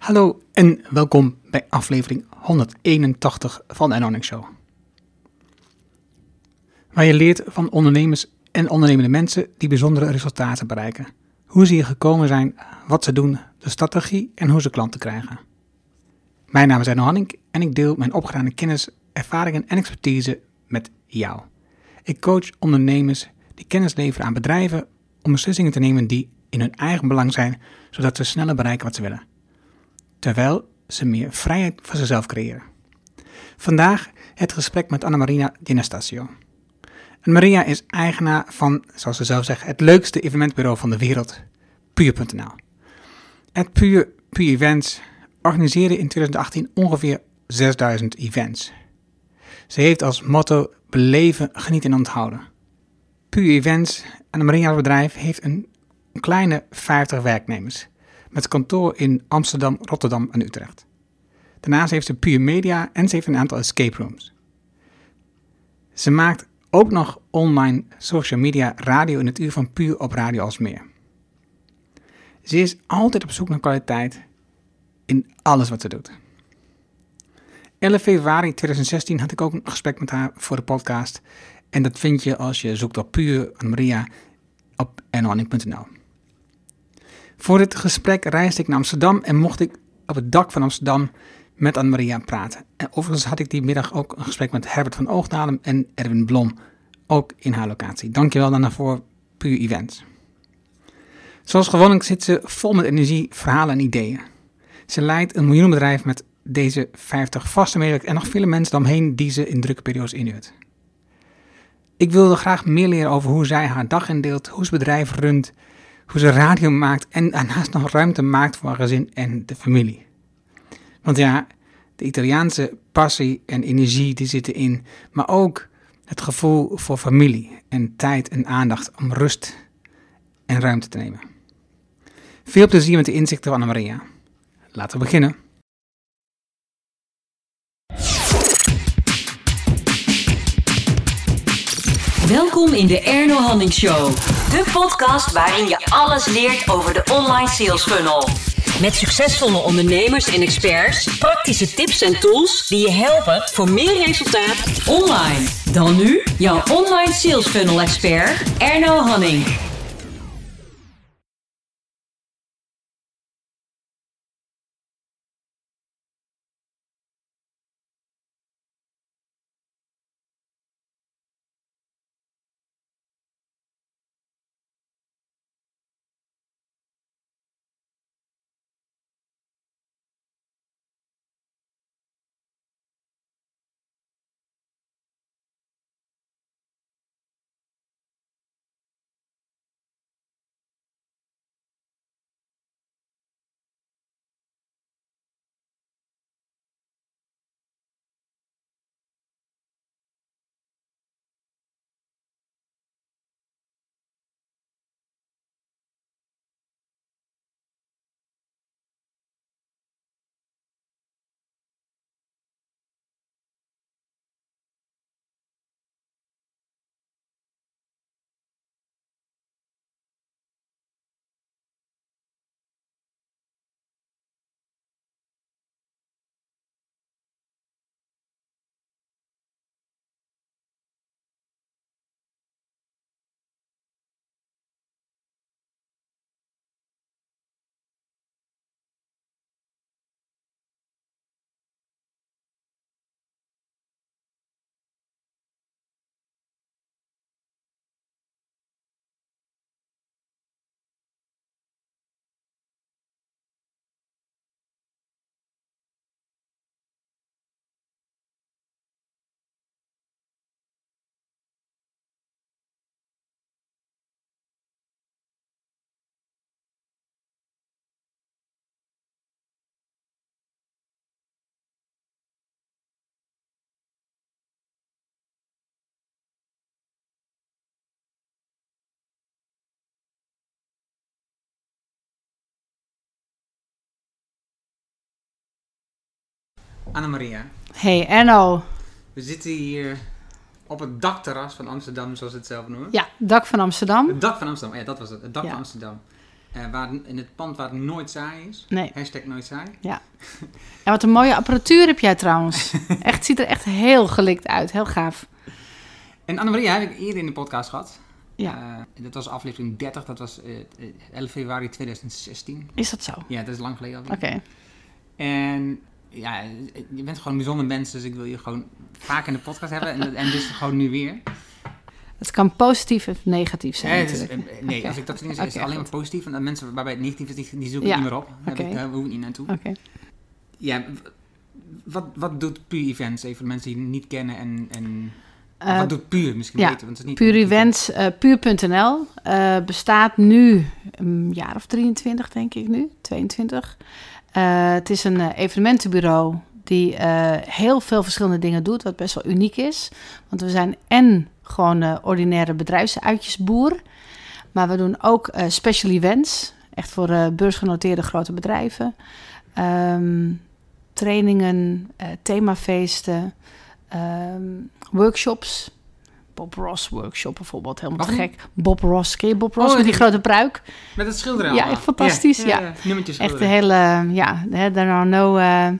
Hallo en welkom bij aflevering 181 van de Show. Waar je leert van ondernemers en ondernemende mensen die bijzondere resultaten bereiken. Hoe ze hier gekomen zijn, wat ze doen, de strategie en hoe ze klanten krijgen. Mijn naam is Enno Hanning en ik deel mijn opgedane kennis, ervaringen en expertise met jou. Ik coach ondernemers die kennis leveren aan bedrijven om beslissingen te nemen die in hun eigen belang zijn, zodat ze sneller bereiken wat ze willen. Terwijl ze meer vrijheid voor zichzelf creëren. Vandaag het gesprek met Anna-Marina Di Anastasio. Maria is eigenaar van, zoals ze zelf zegt, het leukste evenementbureau van de wereld, Puur.nl. Het Puur, Puur Events organiseerde in 2018 ongeveer 6000 events. Ze heeft als motto beleven, genieten en onthouden. Puur Events, en Maria's bedrijf, heeft een kleine 50 werknemers. Met kantoor in Amsterdam, Rotterdam en Utrecht. Daarnaast heeft ze Puur Media en ze heeft een aantal escape rooms. Ze maakt ook nog online social media radio in het uur van Puur op Radio als meer. Ze is altijd op zoek naar kwaliteit in alles wat ze doet. 11 februari 2016 had ik ook een gesprek met haar voor de podcast. En dat vind je als je zoekt op Puur Maria op nhanning.nl. Voor dit gesprek reisde ik naar Amsterdam en mocht ik op het dak van Amsterdam met Anne-Maria praten. En overigens had ik die middag ook een gesprek met Herbert van Oogdalem en Erwin Blom, ook in haar locatie. Dankjewel daarna voor Puur Events. Zoals gewoonlijk zit ze vol met energie, verhalen en ideeën. Ze leidt een miljoenenbedrijf met deze 50 vaste medewerkers en nog vele mensen omheen die ze in drukke periodes inhuurt. Ik wilde graag meer leren over hoe zij haar dag indeelt, hoe ze bedrijf runt, hoe ze radio maakt en daarnaast nog ruimte maakt voor haar gezin en de familie. Want ja, de Italiaanse passie en energie die zitten in, maar ook het gevoel voor familie en tijd en aandacht om rust en ruimte te nemen. Veel plezier met de inzichten van Anna-Maria. Laten we beginnen. Welkom in de Erno Hanning Show. De podcast waarin je alles leert over de online sales funnel. Met succesvolle ondernemers en experts, praktische tips en tools die je helpen voor meer resultaat online. Dan nu jouw online sales funnel expert Erno Hanning. Anna-Maria, Hey Enno. we zitten hier op het dakterras van Amsterdam, zoals het zelf noemen. Ja, dak van Amsterdam. Het dak van Amsterdam, ja, dat was het. Het dak Ja. van Amsterdam. Eh, waar, in het pand waar het nooit saai is. Nee. Hashtag nooit saai. En wat een mooie apparatuur heb jij trouwens. Echt, ziet er echt heel gelikt uit. Heel gaaf. En Annemarie heb ik eerder in de podcast gehad. Ja. Eh, dat was aflevering 30, dat was eh, eh, 11 februari 2016. Is dat zo? Ja, dat is lang geleden alweer. Oké. En ja, je bent gewoon een bijzonder mens, dus ik wil je gewoon vaak in de podcast hebben. En, en dus gewoon nu weer. Het kan positief of negatief zijn dus, eh, nee als ik dat zeg, is het alleen maar positief. En dan mensen waarbij het negatief is, die, die zoek ik Ja, niet meer op. Daar hoef ik niet naartoe. Oké. Ja, wat, wat doet Puur Events? Even de mensen die het niet kennen. En, en Eh, wat doet Puur misschien ja, weten? Want het is niet Puur Events, eh, puur.nl, eh, bestaat nu een jaar of 23, denk ik nu, 22. Eh, het is een eh, evenementenbureau die eh, heel veel verschillende dingen doet, wat best wel uniek is. Want we zijn en gewoon ordinaire bedrijfsuitjesboer, maar we doen ook special events, echt voor beursgenoteerde grote bedrijven. Ehm, trainingen, themafeesten, ehm, workshops. Bob Ross workshop bijvoorbeeld, helemaal te gek. Bob Ross, ken je Bob Ross Oh, met die grote pruik? Met het schilderen Ja, allemaal. fantastisch, ja. Nummertjes Echt een hele, ja, there are no eh, eh,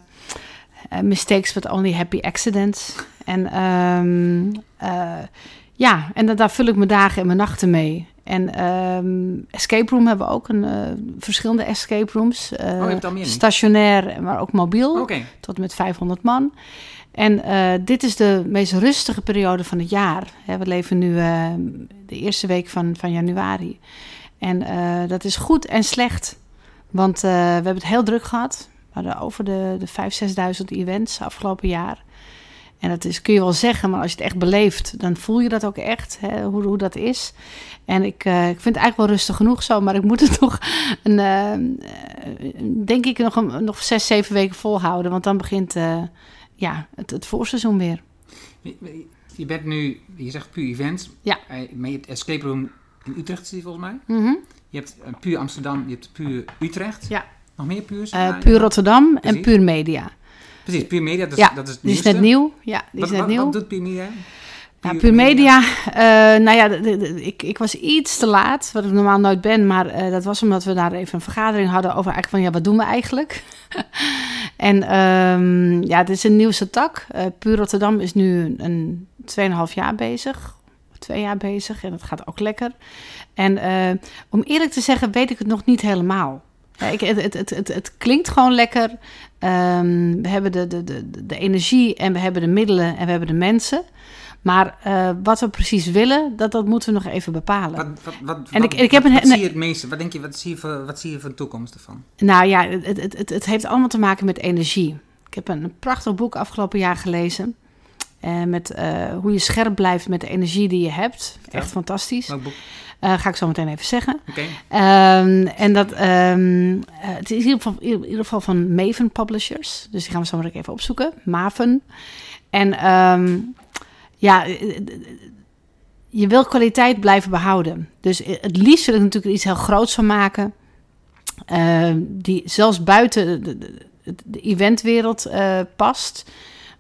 mistakes, but only happy accidents. En ehm, eh, ja, en da- daar vul ik mijn dagen en mijn nachten mee. En ehm, escape room hebben we ook, een, verschillende escape rooms. eh, Oh, stationair, maar ook mobiel tot met 500 man. En eh, dit is de meest rustige periode van het jaar. We leven nu eh, de eerste week van, van januari. En eh, dat is goed en slecht. Want we hebben het heel druk gehad. We hadden over de, de 5.000, 6.000 events afgelopen jaar. En dat is, kun je wel zeggen, maar als je het echt beleeft, dan voel je dat ook echt, hè, hoe, hoe dat is. En ik, ik vind het eigenlijk wel rustig genoeg zo, maar ik moet het nog, een, denk ik, nog, een, nog zes, zeven weken volhouden. Want dan begint ja, het, het voorseizoen weer. Je- bent nu, je zegt Puur Events. Ja. Eh, Maar je hebt Escape Room in Utrecht, zie je volgens mij. Mhm. Je hebt eh, Puur Amsterdam, je hebt Puur Utrecht. Ja. Nog meer Puurs? Eh, puur Rotterdam en. Puur Media. Precies, Puur Media, dat is, ja, dat is het die is net nieuw. Ja, die Wat, is net wat, nieuw. wat doet Puur Media? Ja, Puur Media, nou ja, de- de- de- ik, ik was iets te laat, wat ik normaal nooit ben. Maar dat was omdat we daar even een vergadering hadden over eigenlijk van, ja, wat doen we eigenlijk? en ehm, ja, het is een nieuwste tak. Eh Puur Rotterdam is nu een 2,5 jaar bezig. Twee jaar bezig en dat gaat ook lekker. En eh, om eerlijk te zeggen weet ik het nog niet helemaal. Ja, ik, het, het, het, het, het klinkt gewoon lekker. Ehm, we hebben de, de, de, de energie en we hebben de middelen en we hebben de mensen. Maar eh, wat we precies willen, dat, dat moeten we nog even bepalen. Wat, wat, wat, En ik- ik heb een- wat zie je het meeste? Wat denk je, wat zie je voor, wat zie je toekomst ervan? Nou ja, het, het, het, het heeft allemaal te maken met energie. Ik heb een, prachtig boek afgelopen jaar gelezen. eh, met eh, hoe je scherp blijft met de energie die je hebt. Echt fantastisch. Welk boek? Ga ik zo meteen even zeggen. Oké. Ehm, en dat, ehm, eh, het is in ieder, geval, in ieder geval van Maven Publishers. Dus die gaan we zo meteen even opzoeken. Maven. En ehm, ja, eh, eh, je wil kwaliteit blijven behouden. Dus eh, het liefst wil ik natuurlijk iets heel groots van maken. Ehm, die zelfs buiten de, de, de- de eventwereld eh, past.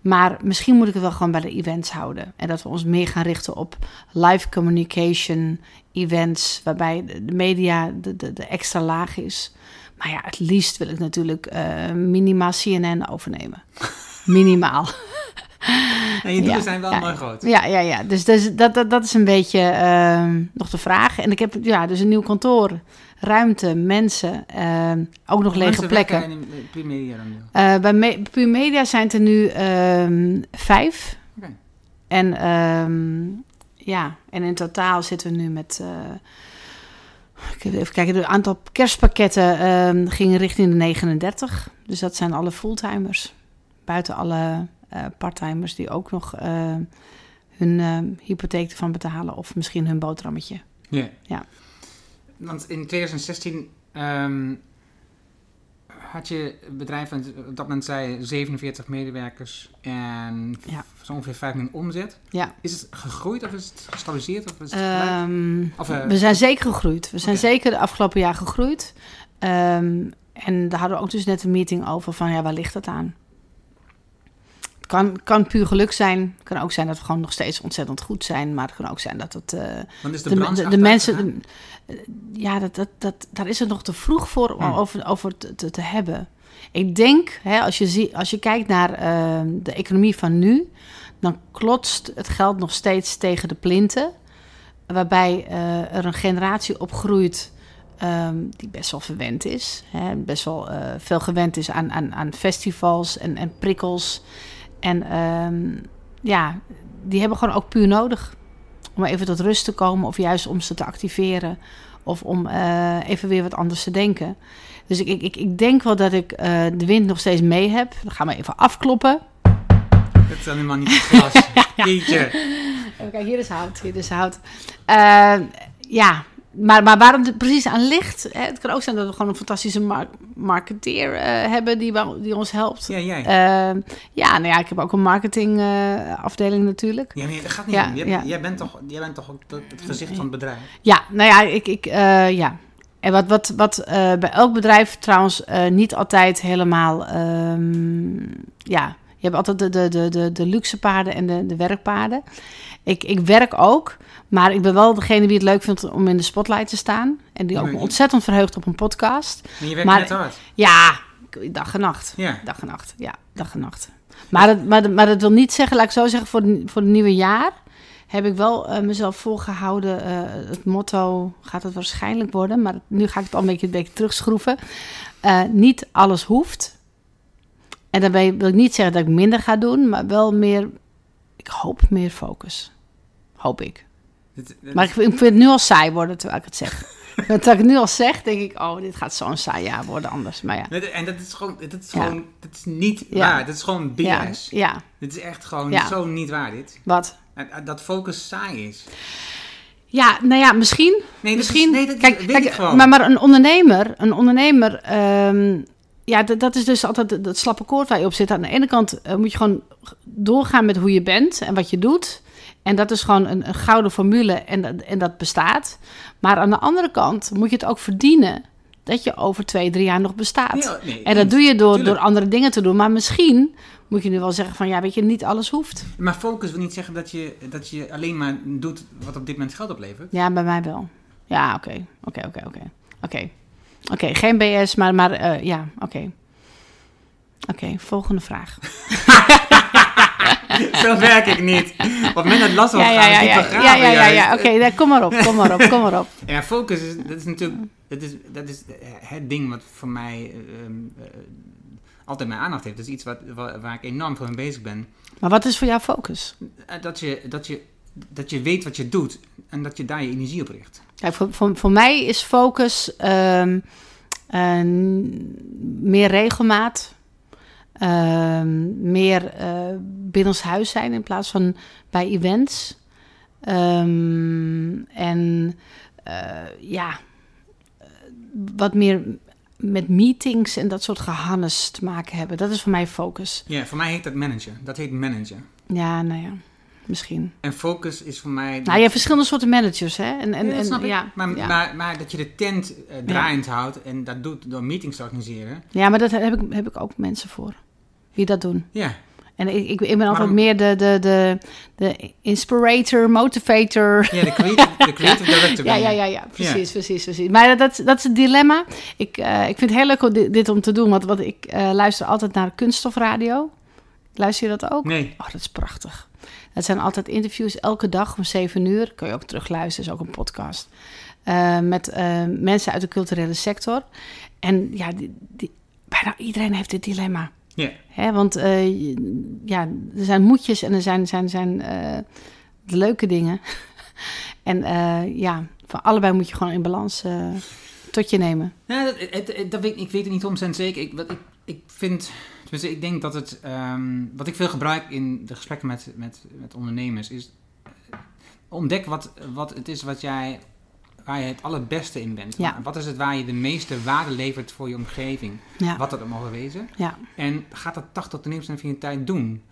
Maar misschien moet ik het wel gewoon bij de events houden. En dat we ons meer gaan richten op live communication, events, waarbij de media de, de, de extra laag is. Maar ja, het liefst wil ik natuurlijk eh minimaal CNN overnemen. Minimaal. En je doelen Ja, zijn wel ja. mooi groot. Ja, ja, ja. Dus, dus dat, dat, dat is een beetje ehm, nog de vraag. En ik heb ja, dus een nieuw kantoor, ruimte, mensen, ehm, ook nog lege plekken. werken in dan nu. Eh, bij Me- zijn het er nu ehm, vijf. Oké. En ja, en in totaal zitten we nu met. eh, even kijken, het aantal kerstpakketten ehm ging richting de 39. Dus dat zijn alle fulltimers. Buiten alle parttimers die ook nog eh, hun eh, hypotheek ervan betalen. Of misschien hun boterhammetje. Ja. Ja. Want in 2016 ehm, had je het bedrijf, en op dat moment zei je 47 medewerkers en Ja. zo ongeveer 5 miljoen omzet. Ja. Is het gegroeid of is het gestabiliseerd? Of is het? Ehm, Of, eh, we zijn zeker gegroeid. We zijn zeker de afgelopen jaar gegroeid. Ehm, en daar hadden we ook dus net een meeting over van ja, waar ligt het aan? Kan, kan puur geluk zijn. Het kan ook zijn dat we gewoon nog steeds ontzettend goed zijn. Maar het kan ook zijn dat het... Want is de, de, de, mensen... de- ja, dat, dat, dat, daar is het nog te vroeg voor om Hmm. over, over te, te, te hebben. Ik denk, hè, als, je zie, als je kijkt naar eh, de economie van nu... dan klotst het geld nog steeds tegen de plinten. Waarbij eh, er een generatie opgroeit ehm, die best wel verwend is. Hè, best wel veel gewend is aan, aan, aan festivals en, en prikkels. En ehm, ja, die hebben gewoon ook puur nodig om even tot rust te komen of juist om ze te activeren of om eh, even weer wat anders te denken. Dus ik, ik, ik, denk wel dat ik eh, de wind nog steeds mee heb. Dan gaan we even afkloppen. Dat is helemaal niet het glas. Even kijken, hier is hout, hier is hout. Eh, ja, maar, maar waar het precies aan ligt... Hè, het kan ook zijn dat we gewoon een fantastische mar- marketeer eh, hebben die, die ons helpt. Ja, jij. Eh, ja, nou ja, ik heb ook een marketingafdeling natuurlijk. ja, dat gaat niet ja, om. Jij, ja. jij, bent toch, jij bent toch ook het, gezicht van het bedrijf? Ja, nou ja, ik, ik eh, ja. En wat, wat, wat eh, bij elk bedrijf trouwens eh, niet altijd helemaal, ehm, ja, je hebt altijd de, de, de, de, de luxe paarden en de, de werkpaarden. Ik, ik werk ook, maar ik ben wel degene die het leuk vindt om in de spotlight te staan. En die ook ontzettend verheugt op een podcast. Maar je werkt Maar- net hard. Ja, dag en nacht. Ja. Dag en nacht, ja, dag en nacht. Maar dat, maar, maar dat wil niet zeggen, laat ik zo zeggen, voor, voor het nieuwe jaar heb ik wel eh, mezelf volgehouden. eh, het motto gaat het waarschijnlijk worden, maar nu ga ik het al een beetje, een beetje terugschroeven. Eh, niet alles hoeft. En daarbij wil ik niet zeggen dat ik minder ga doen, maar wel meer, ik hoop meer focus. Hoop ik. Dit- dit- Maar ik vind, ik vind het nu al saai worden terwijl ik het zeg. terwijl ik het nu al zeg, denk ik, oh, dit gaat zo'n saai jaar worden anders. Maar ja. En dat is gewoon, dat is Ja. gewoon, dat is niet Ja. waar. Dat is gewoon BS. Ja, ja, Dit is echt gewoon zo niet waar, dit. wat? En Dat focus saai is. Ja, nou ja, misschien. Nee, is- misschien. nee, dat kijk, weet kijk, ik gewoon. Maar, maar een ondernemer, een ondernemer, ehm, ja, dat, dat is dus altijd dat slappe koord waar je op zit. Aan de ene kant eh, moet je gewoon doorgaan met hoe je bent en wat je doet. En dat is gewoon een, een gouden formule en, dat- en dat bestaat. Maar aan de andere kant moet je het ook verdienen dat je over twee, drie jaar nog bestaat. Nee, en dat doe je door, Tuurlijk. door andere dingen te doen. Maar misschien moet je nu wel zeggen van, ja, weet je, niet alles hoeft. Maar focus wil niet zeggen dat je, dat je alleen maar doet wat op dit moment geld oplevert. Ja, bij mij wel. Ja, oké. Oké, oké, oké. Oké. Oké, geen BS, maar, maar eh, ja, oké. Oké, volgende vraag. Zo werk ik niet. Op het moment last Ja, wordt ja, gaan, ja, ja, ja, ja, ja, ja, juist. oké, kom maar op, kom maar op, kom maar op. Ja, focus is, dat is natuurlijk, dat is, dat is het ding wat voor mij ehm, eh, altijd mijn aandacht heeft. Dat is iets wat, waar, waar ik enorm voor mee bezig ben. Maar wat is voor jou focus? Eh, Dat je, dat, je, dat je weet wat je doet en dat je daar je energie op richt. Voor, voor, voor mij is focus ehm, eh, meer regelmaat, ehm, meer eh binnenshuis zijn in plaats van bij events. Ehm, en eh, ja, wat meer met meetings en dat soort gehannes te maken hebben. Dat is voor mij focus. Ja, voor mij heet dat manager. Dat heet manager. Ja, nou ja, misschien. En focus is voor mij... Nou, je hebt verschillende soorten managers, hè? En, en, Ja, dat en, ja, maar, ja. Maar, maar dat je de tent eh, draaiend houdt en dat doet door meetings te organiseren. Ja, maar daar heb ik, heb ik ook mensen voor. Die dat doen. Ja, En ik, ik, ik ben altijd Waarom- meer de, de, de, de inspirator, motivator. ja de, creative, de creative director. Ja, ja, ja, ja, precies, precies, precies. Maar dat, dat is het dilemma. Ik, eh, ik vind het heel leuk om dit, dit om te doen, want, want ik eh, luister altijd naar Kunststofradio. Luister je dat ook? Nee. Oh, dat is prachtig. Dat zijn altijd interviews elke dag om 7 uur. Kun je ook terugluisteren, is ook een podcast. Eh, met mensen uit de culturele sector. En ja, die, die, bijna iedereen heeft dit dilemma. Ja. Hè, want eh, ja, er zijn moedjes en er zijn, zijn, zijn eh, de leuke dingen. en eh, ja, van allebei moet je gewoon in balans tot je nemen. Ja, dat, het, dat weet, ik weet het niet omtrent zeker. Ik, wat ik, ik vind, tenminste, ik denk dat het, ehm, wat ik veel gebruik in de gesprekken met, met, met ondernemers, is ontdek wat, wat het is wat jij, waar je het allerbeste in bent. Ja. Wat is het waar je de meeste waarde levert voor je omgeving, Ja, wat dat mogen wezen. ja, En gaat dat 80 tot 90% van je tijd doen.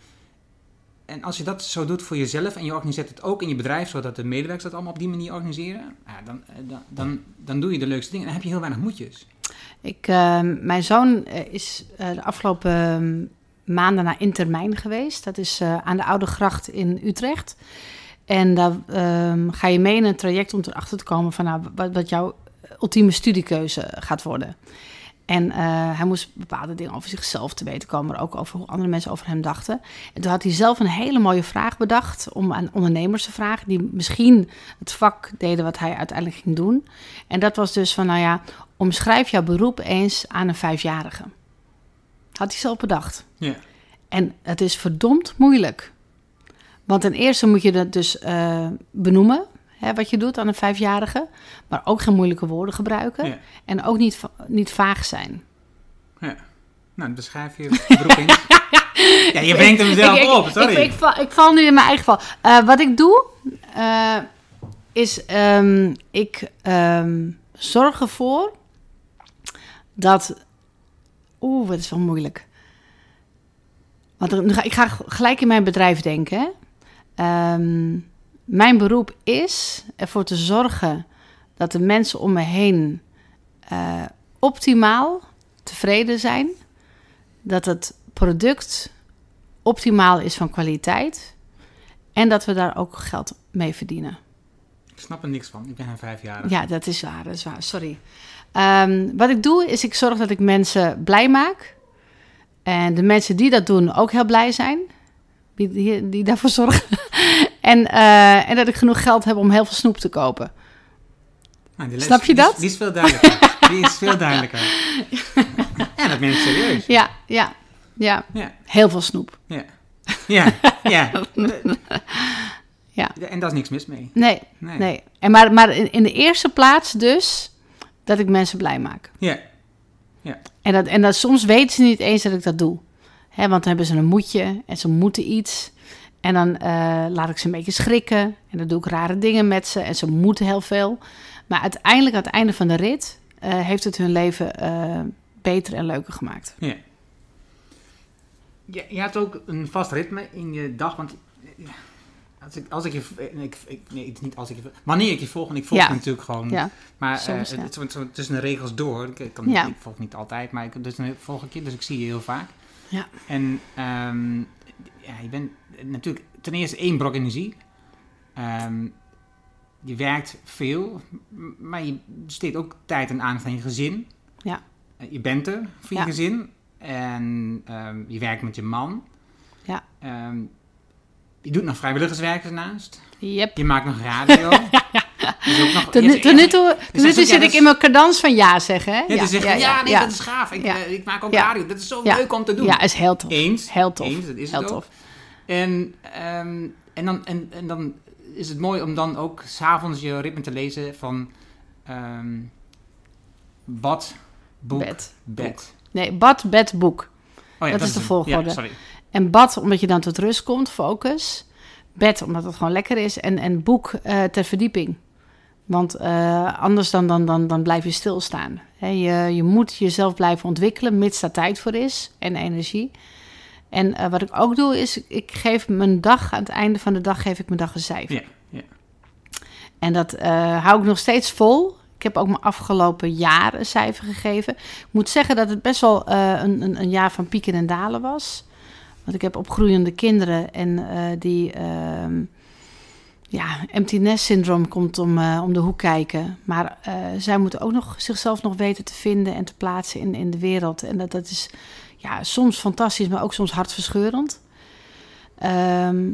En als je dat zo doet voor jezelf en je organiseert het ook in je bedrijf, zodat de medewerkers dat allemaal op die manier organiseren, ja, dan, eh, dan, dan, dan doe je de leukste dingen. En dan heb je heel weinig moedjes. Ik, eh, mijn zoon eh, is eh, de afgelopen maanden naar Intermijn geweest. Dat is aan de Oude Gracht in Utrecht. En daar ehm, ga je mee in een traject om erachter te komen van nou, wat, wat jouw ultieme studiekeuze gaat worden. En eh, hij moest bepaalde dingen over zichzelf te weten komen, maar ook over hoe andere mensen over hem dachten. En toen had hij zelf een hele mooie vraag bedacht om aan ondernemers te vragen, die misschien het vak deden wat hij uiteindelijk ging doen. En dat was dus van, nou ja, omschrijf jouw beroep eens aan een vijfjarige. Had hij zelf bedacht. Ja. En het is verdomd moeilijk. Want ten eerste moet je dat dus eh, benoemen, hè, wat je doet aan een vijfjarige. Maar ook geen moeilijke woorden gebruiken. Ja. En ook niet, niet vaag zijn. ja. Nou, beschrijf je beroep in. ja, je brengt hem zelf ik, ik, op, sorry. Ik, ik, val, ik val nu in mijn eigen val. Eh, wat ik doe, eh, is ehm, ik ehm, zorg ervoor dat... Oeh, dat is wel moeilijk. Want ik ga gelijk in mijn bedrijf denken. hè. Ehm, mijn beroep is ervoor te zorgen dat de mensen om me heen eh, optimaal tevreden zijn. Dat het product optimaal is van kwaliteit. En dat we daar ook geld mee verdienen. Ik snap er niks van. Ik ben een vijfjarige. Ja, dat is waar, dat is waar. Sorry. Ehm, wat ik doe, is ik zorg dat ik mensen blij maak. En de mensen die dat doen ook heel blij zijn. Die, die, die daarvoor zorgen. en, eh, en dat ik genoeg geld heb om heel veel snoep te kopen. Nou, les- Snap je dat? Die is veel duidelijker. die is veel duidelijker. ja, dat ben ik serieus. Ja, ja, ja. Ja, Heel veel snoep. ja. Ja, ja. Ja. En daar is niks mis mee. Nee, Nee. nee. En maar maar in, in de eerste plaats dus dat ik mensen blij maak. Ja, En, dat, en dat, soms weten ze niet eens dat ik dat doe. Hè, want dan hebben ze een moedje en ze moeten iets. En dan eh, laat ik ze een beetje schrikken. En dan doe ik rare dingen met ze. En ze moeten heel veel. Maar uiteindelijk, aan het einde van de rit, eh, heeft het hun leven eh, beter en leuker gemaakt. ja. Je, je hebt ook een vast ritme in je dag, want als ik, als ik je, ik, ik, nee, het is niet als ik je, wanneer ik je volg, en ik volg Ja. je natuurlijk gewoon, Ja, maar soms, eh, ja. het, tussen de regels door, ik, kan, Ja. ik volg niet altijd, maar ik, dus volg ik je, dus ik zie je heel vaak. Ja. En ehm, ja, je bent natuurlijk ten eerste één brok energie. Ehm, je werkt veel, maar je besteedt ook tijd en aandacht aan je gezin. Ja. Eh, Je bent er voor je Ja. gezin. En ehm, je werkt met je man. Ja. Je doet nog vrijwilligerswerk ernaast. Yep. Je maakt nog radio. Dus ook nog, Tot nu, tot nu toe, nu ja, zit ik in mijn cadans van ja zeggen. Hè? Ja, ja, ja, ja, nee, ja. dat is gaaf. Ik, Ja. eh, ik maak ook Ja. radio. Dat is zo Ja. leuk om te doen. Ja, is heel tof. Eens. Heel tof. Eens, dat is heel tof. En, ehm, en, dan, en, en dan is het mooi om dan ook s'avonds je ritme te lezen van ehm, bad, boek, Bed. bed. Nee, bad, bed, boek. Oh Dat is de volgorde. Ja, sorry. En bad, omdat je dan tot rust komt, focus. Bed, omdat het gewoon lekker is. En, en boek eh, ter verdieping. Want eh, anders dan, dan, dan, dan blijf je stilstaan. Je, je moet jezelf blijven ontwikkelen, mits daar tijd voor is en energie. En eh, wat ik ook doe, is ik geef mijn dag, aan het einde van de dag, geef ik mijn dag een cijfer. Ja, ja. En dat eh, hou ik nog steeds vol. Ik heb ook mijn afgelopen jaar een cijfer gegeven. Ik moet zeggen dat het best wel een, een, een jaar van pieken en dalen was. Want ik heb opgroeiende kinderen en die ehm, ja, empty nest syndroom komt om, eh, om de hoek kijken. Maar eh, zij moeten ook nog zichzelf nog weten te vinden en te plaatsen in, in de wereld. En dat, dat is ja, soms fantastisch, maar ook soms hartverscheurend. Ehm,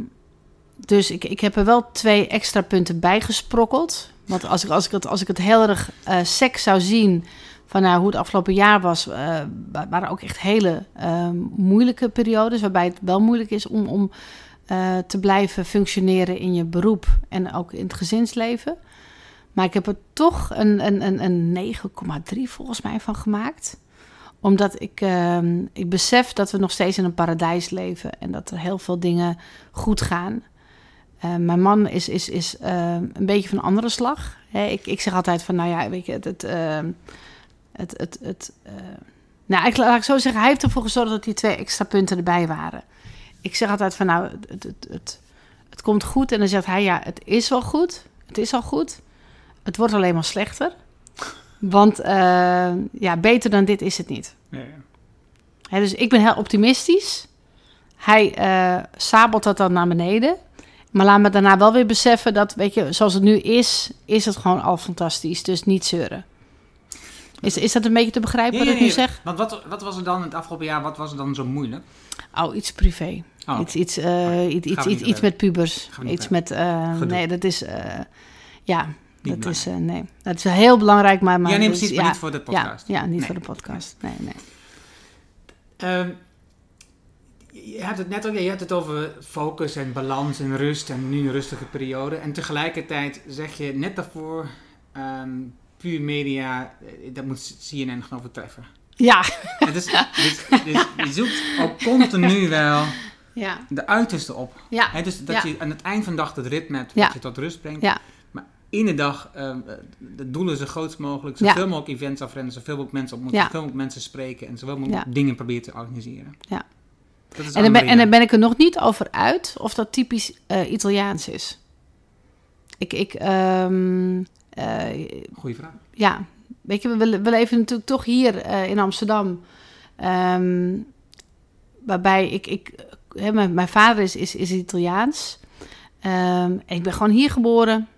dus ik, ik heb er wel twee extra punten bij gesprokkeld. Want als ik, als ik, het, als ik het heel erg eh sec zou zien van nou, hoe het afgelopen jaar was, wa- waren ook echt hele eh, moeilijke periodes. Waarbij het wel moeilijk is om, om eh, te blijven functioneren in je beroep en ook in het gezinsleven. Maar ik heb er toch een, een, een, een 9,3 volgens mij van gemaakt omdat ik, ehm, ik besef dat we nog steeds in een paradijs leven en dat er heel veel dingen goed gaan. Eh, mijn man is, is, is eh, een beetje van andere slag. Ik, ik zeg altijd van, nou ja, weet je, het... het, ehm, het, het, het nou, eigenlijk laat ik zo zeggen, hij heeft ervoor gezorgd dat die twee extra punten erbij waren. Ik zeg altijd van, nou, het, het, het, het komt goed. En dan zegt hij, ja, het is wel goed. Het is al goed. Het wordt alleen maar slechter. Want eh, ja, beter dan dit is het niet. Ja, ja. Hè, dus ik ben heel optimistisch. Hij eh, sabelt dat dan naar beneden. Maar laat me daarna wel weer beseffen dat, weet je, zoals het nu is, is het gewoon al fantastisch. Dus niet zeuren. Is, is dat een beetje te begrijpen wat ik nu zeg? Want wat, wat was er dan het afgelopen jaar, wat was er dan zo moeilijk? Oh, iets privé. Oh, Iets, iets, eh, iets, Gaan iets, iets, niet iets met pubers. Gaan niet Iets met, eh, nee, dat is, eh, ja, Niet dat is, eh, nee. Dat is heel belangrijk, maar... maar ja, nee, dat is- precies, maar ja, niet voor de ja, podcast. Ja, niet Nee. voor de podcast. Nee, nee. Ehm, je hebt het net al, je hebt het over focus en balans en rust en nu een rustige periode. En tegelijkertijd zeg je net daarvoor, ehm, puur media, eh, dat moet CNN gewoon overtreffen. Ja, Het is, dus, dus je zoekt ook continu wel ja, de uiterste op. ja. Hè, dus dat Ja. je aan het eind van de dag het ritme hebt, dat je tot rust brengt. Ja. Maar in de dag ehm, eh, de doelen zo groot mogelijk, zoveel mogelijk events afrennen, zoveel mogelijk mensen ontmoeten, Ja. zoveel mogelijk mensen spreken en zoveel mogelijk dingen proberen te organiseren. Ja. Dat is En dan, ben, en dan ben ik er nog niet over uit of dat typisch eh, Italiaans is. Ik, ik eh, Goeie vraag. ja, weet je, we leven natuurlijk toch hier in Amsterdam. Ehm, waarbij ik, ik mijn, vader is, is, is Italiaans. Ehm, ik ben gewoon hier geboren.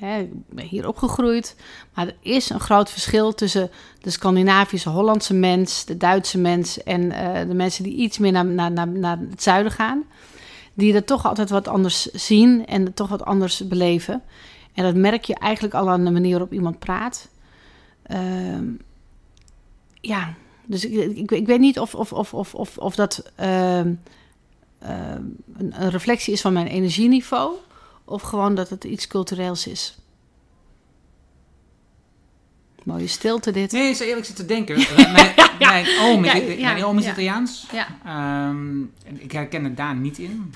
Ik ben hier opgegroeid. Maar er is een groot verschil tussen de Scandinavische Hollandse mens, de Duitse mens en eh, de mensen die iets meer naar, naar, naar, naar het zuiden gaan. Die er toch altijd wat anders zien en toch wat anders beleven. En dat merk je eigenlijk al aan de manier waarop iemand praat. Ehm, ja, dus ik, ik, ik weet niet of, of, of, of, of, of dat ehm, een, een reflectie is van mijn energieniveau. Of gewoon dat het iets cultureels is. Mooie stilte dit. Nee, zo eerlijk zit te denken. Mijn, mijn oom is, Ja, ja, mijn oom is ja. Italiaans. Ja. Ehm, ik herken het daar niet in.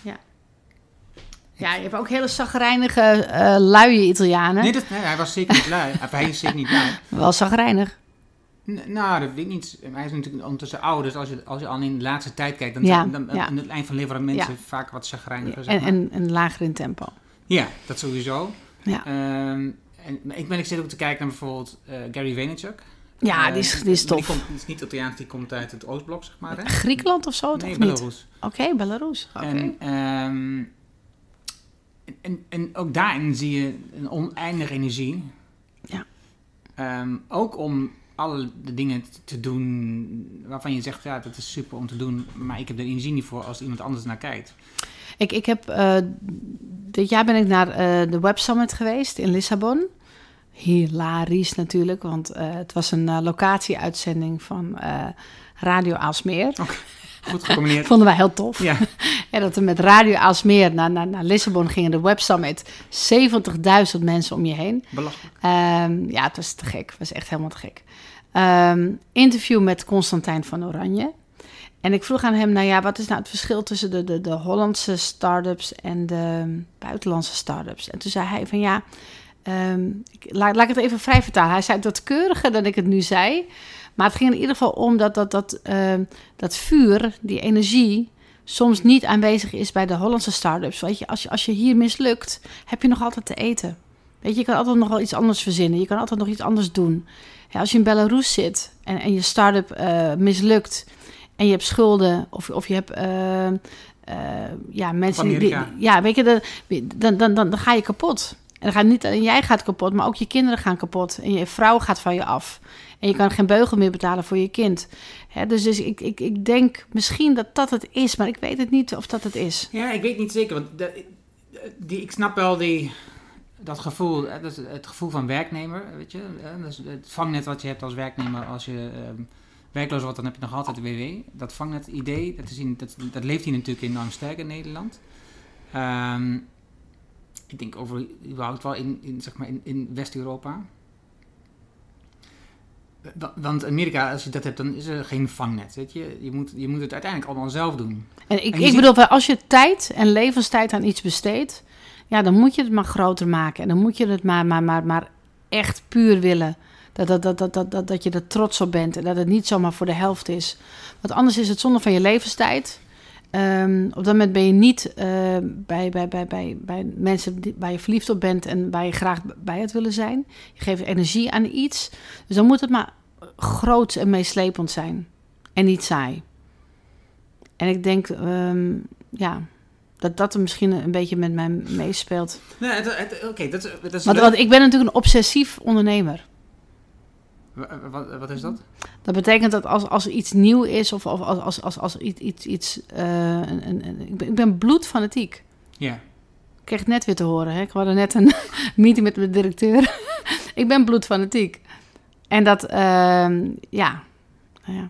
ja, je hebt ook hele zagrijnige, eh luie Italianen. Nee, dat, nee, hij was zeker niet lui. Hij is zeker niet lui. Wel zagrijnig. Nou, dat weet ik niet. Hij is natuurlijk ondertussen oud. Dus als je, als je al in de laatste tijd kijkt, dan Ja, zijn dan, ja. aan het eind van leven waren mensen Ja. vaak wat chagrijniger. zeg En, maar. en, en lager in tempo. Ja, dat sowieso. Ja. Ehm, en, ik ben ik zit ook te kijken naar bijvoorbeeld eh, Gary Vaynerchuk. Ja, Eh, die is, die is tof. komt, die is niet Italiaans, die komt uit het Oostblok, zeg maar. Hè? Griekenland of zo, Nee, niet? Belarus. Oké, Belarus. En, ehm, en, en, en ook daarin zie je een oneindige energie. Ja. Ehm, ook om alle de dingen te doen waarvan je zegt, ja, dat is super om te doen, maar ik heb er energie niet voor als iemand anders naar kijkt. Ik, ik heb, eh, dit jaar ben ik naar eh, de Web Summit geweest in Lissabon. Hilarisch natuurlijk, want eh, het was een locatieuitzending van Radio Aalsmeer. Goed gecombineerd. Vonden wij heel tof. ja, En dat we met Radio Aalsmeer naar, naar, naar Lissabon gingen, de Web Summit. 70.000 mensen om je heen. belachelijk. Ehm, ja, het was te gek. Het was echt helemaal te gek. Ehm, interview met Constantijn van Oranje. En ik vroeg aan hem, nou ja, wat is nou het verschil tussen de, de, de Hollandse start-ups en de buitenlandse start-ups? En toen zei hij van ja, ehm, ik, laat, laat ik het even vrij vertalen. Hij zei wat keuriger dan ik het nu zei. Maar het ging in ieder geval om dat dat, dat, ehm, dat vuur, die energie, soms niet aanwezig is bij de Hollandse start-ups. Weet je, als je, als je hier mislukt, heb je nog altijd te eten. Weet je, je kan altijd nog wel iets anders verzinnen. Je kan altijd nog iets anders doen. Ja, als je in Belarus zit en, en je start-up eh, mislukt en je hebt schulden of, of je hebt eh, eh, ja, mensen die, ja, weet je, dan, dan, dan, dan, dan ga je kapot. En dan gaat niet alleen jij gaat kapot, maar ook je kinderen gaan kapot en je vrouw gaat van je af. En je kan geen beugel meer betalen voor je kind. Hè, dus dus ik, ik, ik denk misschien dat dat het is, maar ik weet het niet of dat het is. Ja, ik weet niet zeker, want de- die, ik snap wel die, dat gevoel, hè, dat is het gevoel van werknemer, weet je. hè, Dat is het vangnet wat je hebt als werknemer als je ehm, werkloos wordt, dan heb je nog altijd de WW. Dat vangnet idee, dat, is in, dat, dat leeft hier natuurlijk enorm sterk in Nederland. Ehm, ik denk over überhaupt wel in, in, zeg maar in, in West-Europa. Wa- Want Amerika, als je dat hebt, dan is er geen vangnet, weet je. Je moet, je moet het uiteindelijk allemaal zelf doen. En ik, En ik ziet- bedoel, als je tijd en levenstijd aan iets besteedt, ja, dan moet je het maar groter maken. En dan moet je het maar, maar, maar, maar echt puur willen. Dat, dat, dat, dat, dat, dat, dat je er trots op bent en dat het niet zomaar voor de helft is. Want anders is het zonde van je levenstijd. Ehm, op dat moment ben je niet eh, bij, bij, bij, bij, bij mensen die, waar je verliefd op bent en waar je graag bij het willen zijn. Je geeft energie aan iets. Dus dan moet het maar groot en meeslepend zijn. En niet saai. En ik denk, ehm, ja, dat dat er misschien een beetje met mij meespeelt. Nee, het- het- oké, dat, is- dat is Want, ik ben natuurlijk een obsessief ondernemer. Wa- Wat, wat is dat? Dat betekent dat als, als iets nieuw is of, of als, als, als, als iets, iets, iets eh, een, een, een- ik, ben, ik ben bloedfanatiek. Ja. Ik kreeg het net weer te horen. Hè? Ik had net een meeting met de directeur. ik ben bloedfanatiek. En dat, ehm, ja. Ja.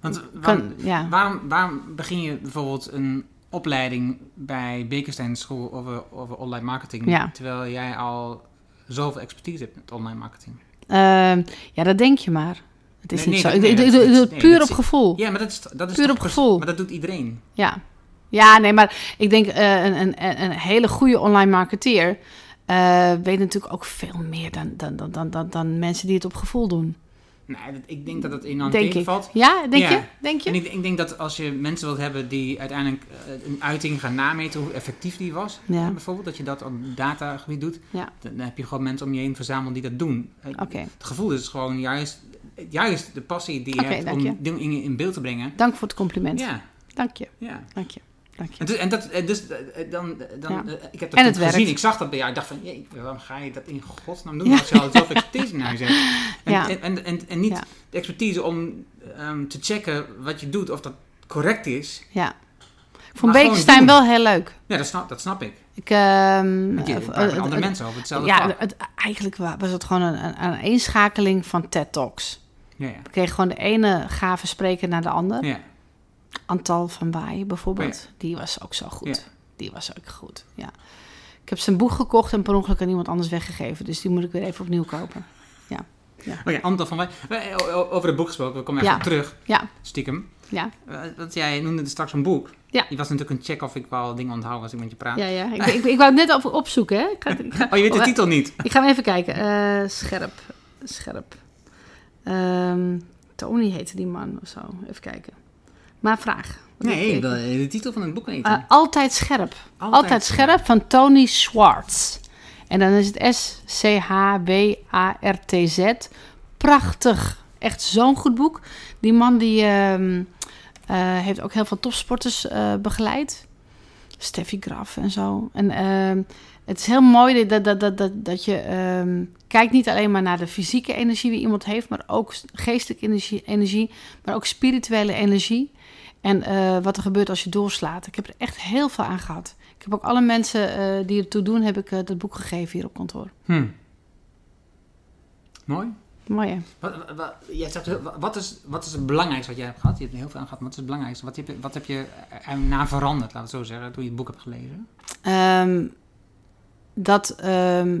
Want waarom, Kan, ja. waarom, waarom begin je bijvoorbeeld een opleiding bij Bekenstein School over, over online marketing, Ja. terwijl jij al zoveel expertise hebt met online marketing? Ehm, ja, dat denk je maar. Het is Nee, niet nee, zo. Ik, puur op gevoel. Ja, maar dat is, dat is Puur op gevoel. Maar dat doet iedereen. Ja. Ja, nee, maar ik denk eh, een, een, een hele goede online marketeer eh, weet natuurlijk ook veel meer dan, dan, dan, dan, dan, dan mensen die het op gevoel doen. Nee, dat, ik denk dat het enorm denk ik. tegenvalt. Ja, denk Ja. je? Denk je? En ik, ik denk dat als je mensen wilt hebben die uiteindelijk eh, een uiting gaan nameten hoe effectief die was, Ja. bijvoorbeeld, dat je dat op datagebied doet, Ja. dan heb je gewoon mensen om je heen verzameld die dat doen. Eh. Het gevoel is gewoon juist, juist de passie die je hebt je. om dingen in, in beeld te brengen. Dank voor het compliment. Ja, Dank je. ja. Dank je. Dank je. En, dus, en dat, en dus eh, dan, dan Ja. eh, ik heb dat En het werkt. gezien, ik zag dat bij jou, ik dacht van, jee, waarom ga je dat in godsnaam doen als je al zoveel expertise in huis hebt? En, Ja. en, en, niet Ja. de expertise om ehm, te checken wat je doet, of dat correct is. Ja. Ik vond Bekenstein wel heel leuk. Ja, dat snap, dat snap ik. Ik, ehm, je eh, eh, andere eh, mensen over hetzelfde Ja, het, eigenlijk wa- was het gewoon een, een, een eenschakeling van TED Talks. Ja, ja. We kregen gewoon de ene gave spreker naar de ander. ja. Antal van Waaien bijvoorbeeld. Oh Die was ook zo goed. Ja. Die was ook goed, ja. Ik heb zijn boek gekocht en per ongeluk aan iemand anders weggegeven. Dus die moet ik weer even opnieuw kopen. Oh ja, Anton van Wij. o- Over het boek gesproken, we komen Ja. even terug, Ja, stiekem. ja, Eh, Want jij noemde er straks een boek. Ja. Je was natuurlijk een check of ik wel dingen onthoud als ik met je praat. ja. ja. Ik, ik, ik wou het net op, opzoeken, hè. Ik ga, ik ga- Oh, je weet de Oh, titel niet. Ik ga hem even kijken. Eh, scherp. Scherp. Ehm, Tony heette die man of zo. Even kijken. Maar vraag. Nee, wil de titel van het boek weten. Eh, altijd scherp. Altijd, scherp. van Tony Schwartz. En dan is het S-C-H-W-A-R-T-Z. Prachtig. Echt zo'n goed boek. Die man die ehm, eh, heeft ook heel veel topsporters eh, begeleid. Steffi Graf en zo. En ehm, het is heel mooi dat, dat, dat, dat, dat je ehm, kijkt niet alleen maar naar de fysieke energie die iemand heeft, maar ook geestelijke energie, energie maar ook spirituele energie. En eh, wat er gebeurt als je doorslaat. Ik heb er echt heel veel aan gehad. Ik heb ook alle mensen eh, die ertoe doen, heb ik eh, dat boek gegeven hier op kantoor. Hm. Mooi. Mooi hè? Wat, wat, wat- jij zegt, heel- wat, is, wat is het belangrijkste wat jij hebt gehad? Je hebt er heel veel aan gehad. maar Wat is het belangrijkste? Wat heb je, wat heb je na veranderd, laten we het zo zeggen, toen je het boek hebt gelezen? Ehm, dat ehm,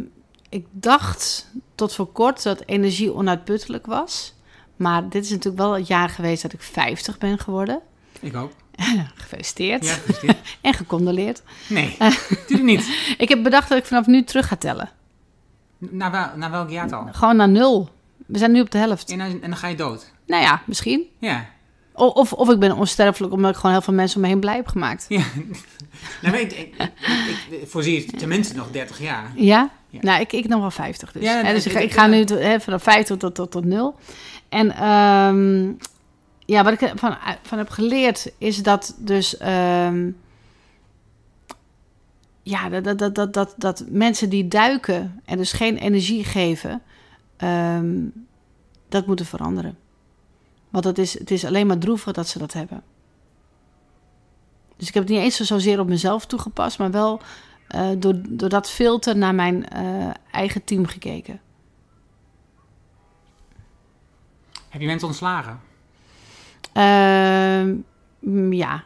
ik dacht tot voor kort dat energie onuitputtelijk was. Maar dit is natuurlijk wel het jaar geweest dat ik 50 ben geworden. Ik ook. Gefeliciteerd. Ja. En gecondoleerd. Nee, natuurlijk niet. Ik heb bedacht dat ik vanaf nu terug ga tellen. Naar, wel, naar welk jaartal? Gewoon naar nul. We zijn nu op de helft. En dan, en dan ga je dood. Nou ja, misschien. Ja. O- Of, of ik ben onsterfelijk omdat ik gewoon heel veel mensen om me heen blij heb gemaakt. ja. nou, ik, ik, ik, ik voorzie tenminste nog 30 jaar. Ja? Ja. Nou, ik, ik nog wel 50 dus. Ja, Hè, dus ik, ga nu hè, vanaf 50 tot, tot, tot 0. En ehm, ja, wat ik ervan van heb geleerd is dat dus... ehm, ja, dat, dat, dat, dat, dat, dat mensen die duiken en dus geen energie geven... ehm, dat moeten veranderen. Want het is, het is alleen maar droevig dat ze dat hebben. Dus ik heb het niet eens zozeer op mezelf toegepast, maar wel eh, door, door dat filter naar mijn eh, eigen team gekeken. Heb je mensen ontslagen? Ehm, ja,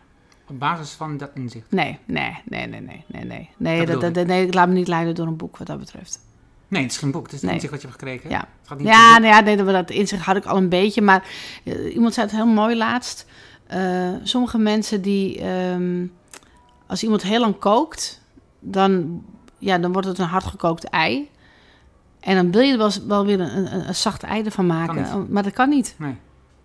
Op basis van dat inzicht. nee, nee, nee, nee, nee, nee, nee. Nee, Dat dat, bedoel dat, nee, ik laat me niet leiden door een boek wat dat betreft. Nee, het is geen boek. Het is Nee. inzicht wat je hebt gekregen. Ja. Het gaat niet Ja, nou ja, nee, dat, dat inzicht had ik al een beetje, maar eh, iemand zei het heel mooi laatst. Eh, sommige mensen die, ehm, als iemand heel lang kookt, dan, ja, dan wordt het een hardgekookt ei. En dan wil je er wel, wel weer een, een, een zacht ei ervan maken, maar dat kan niet. Nee.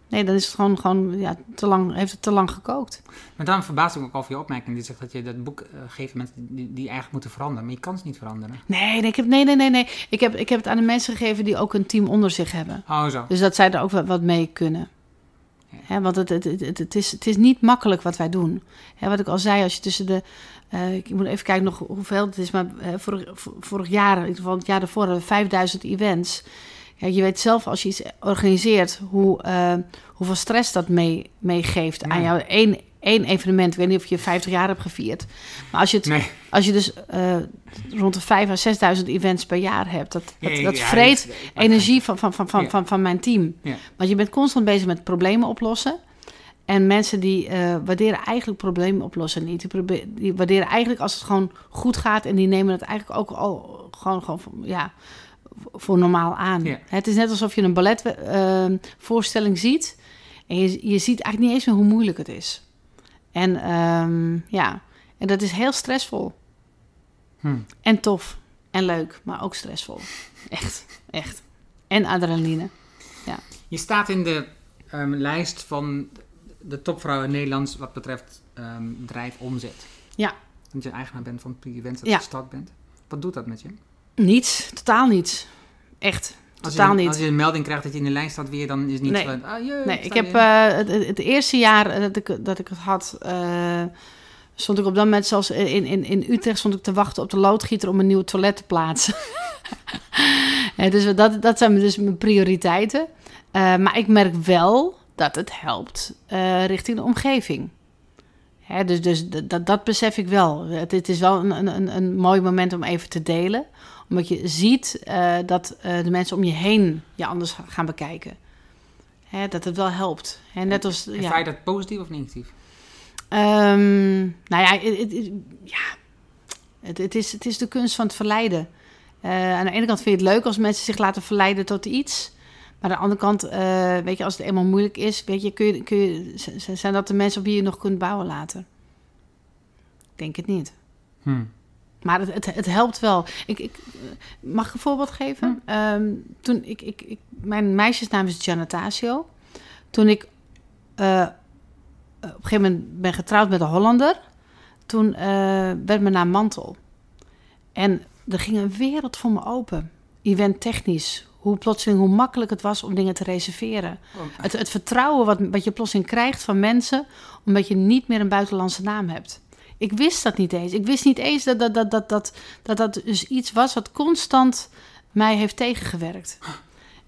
Nee, dan is het gewoon, gewoon ja, te lang, heeft het te lang gekookt. Maar daarom verbaas ik me ook over je opmerking. Die zegt dat je dat boek eh, geeft aan mensen die, die eigenlijk moeten veranderen. Maar je kan ze niet veranderen. Nee, nee, ik heb, nee, nee, nee, nee. Ik heb, ik heb het aan de mensen gegeven die ook een team onder zich hebben. Oh, zo. Dus dat zij er ook wat, wat mee kunnen. Want het, het, het, het, is, het is niet makkelijk wat wij doen. Wat ik al zei, als je tussen de... eh, ik moet even kijken nog hoeveel het is, maar eh, vorig, vorig jaar, in ieder geval het jaar daarvoor, hadden we 5000 events. Ja, je weet zelf als je iets organiseert, hoe, eh, hoeveel stress dat mee, meegeeft aan jou. Eén, één evenement, ik weet niet of je 50 jaar hebt gevierd. Maar als je, het, Nee. als je dus eh, rond de 5 à 6000 events per jaar hebt, dat, dat, Ja, dat ja, vreet energie van, van, van, van, van, van mijn team. Want je bent constant bezig met problemen oplossen. En mensen die eh, waarderen eigenlijk problemen oplossen niet. Die, die waarderen eigenlijk als het gewoon goed gaat. En die nemen het eigenlijk ook al gewoon, gewoon ja, voor normaal aan. Ja. Het is net alsof je een balletvoorstelling ziet. En je, je ziet eigenlijk niet eens meer hoe moeilijk het is. En ehm, ja, en dat is heel stressvol. Hm. En tof. En leuk, maar ook stressvol. Echt, echt. En adrenaline. Je staat in de ehm, lijst van de topvrouwen in Nederland wat betreft ehm bedrijf omzet. Ja. Dat je eigenaar bent van Pre Events, dat Ja. je gestart bent. Wat doet dat met je? Niets, totaal niets. Echt, Als totaal je, niet. Als je een melding krijgt dat je in de lijst staat weer, dan is het niet Nee. van... Ah, jee, Nee, ik heb eh, het, eerste jaar eh, dat ik, dat ik het had, eh, stond ik op dat moment zelfs in, in, in Utrecht stond ik te wachten op de loodgieter om een nieuw toilet te plaatsen. Dus dat, dat zijn dus mijn prioriteiten. Maar ik merk wel dat het helpt richting de omgeving. Hè, dus dus dat, dat, besef ik wel. Het, het is wel een, een, een mooi moment om even te delen. Omdat je ziet eh, dat eh, de mensen om je heen je anders ga- gaan bekijken. Hè, dat het wel helpt. Hè, net als, Ervaar ja. je dat positief of negatief? Ehm, nou ja, het, het- het- ja. Het, het, is, het is de kunst van het verleiden. Eh, aan de ene kant vind je het leuk als mensen zich laten verleiden tot iets. Maar aan de andere kant, weet je, als het eenmaal moeilijk is, weet je, kun je, kun je, zijn dat de mensen op wie je nog kunt bouwen later? Ik denk het niet. Hm. Maar het, het, het helpt wel. Ik, ik, mag ik een voorbeeld geven? Ehm, toen ik, ik, ik, mijn meisjesnaam is Giannatasio. Toen ik eh, op een gegeven moment ben getrouwd met een Hollander... toen eh, werd mijn naam Mantel. En er ging een wereld voor me open. Eventtechnisch. Hoe plotseling, hoe makkelijk het was om dingen te reserveren. Oh, Het, het vertrouwen wat, wat je plotseling krijgt van mensen... omdat je niet meer een buitenlandse naam hebt. Ik wist dat niet eens. Ik wist niet eens dat dat, dat, dat, dat, dat, dat dus iets was wat constant mij heeft tegengewerkt.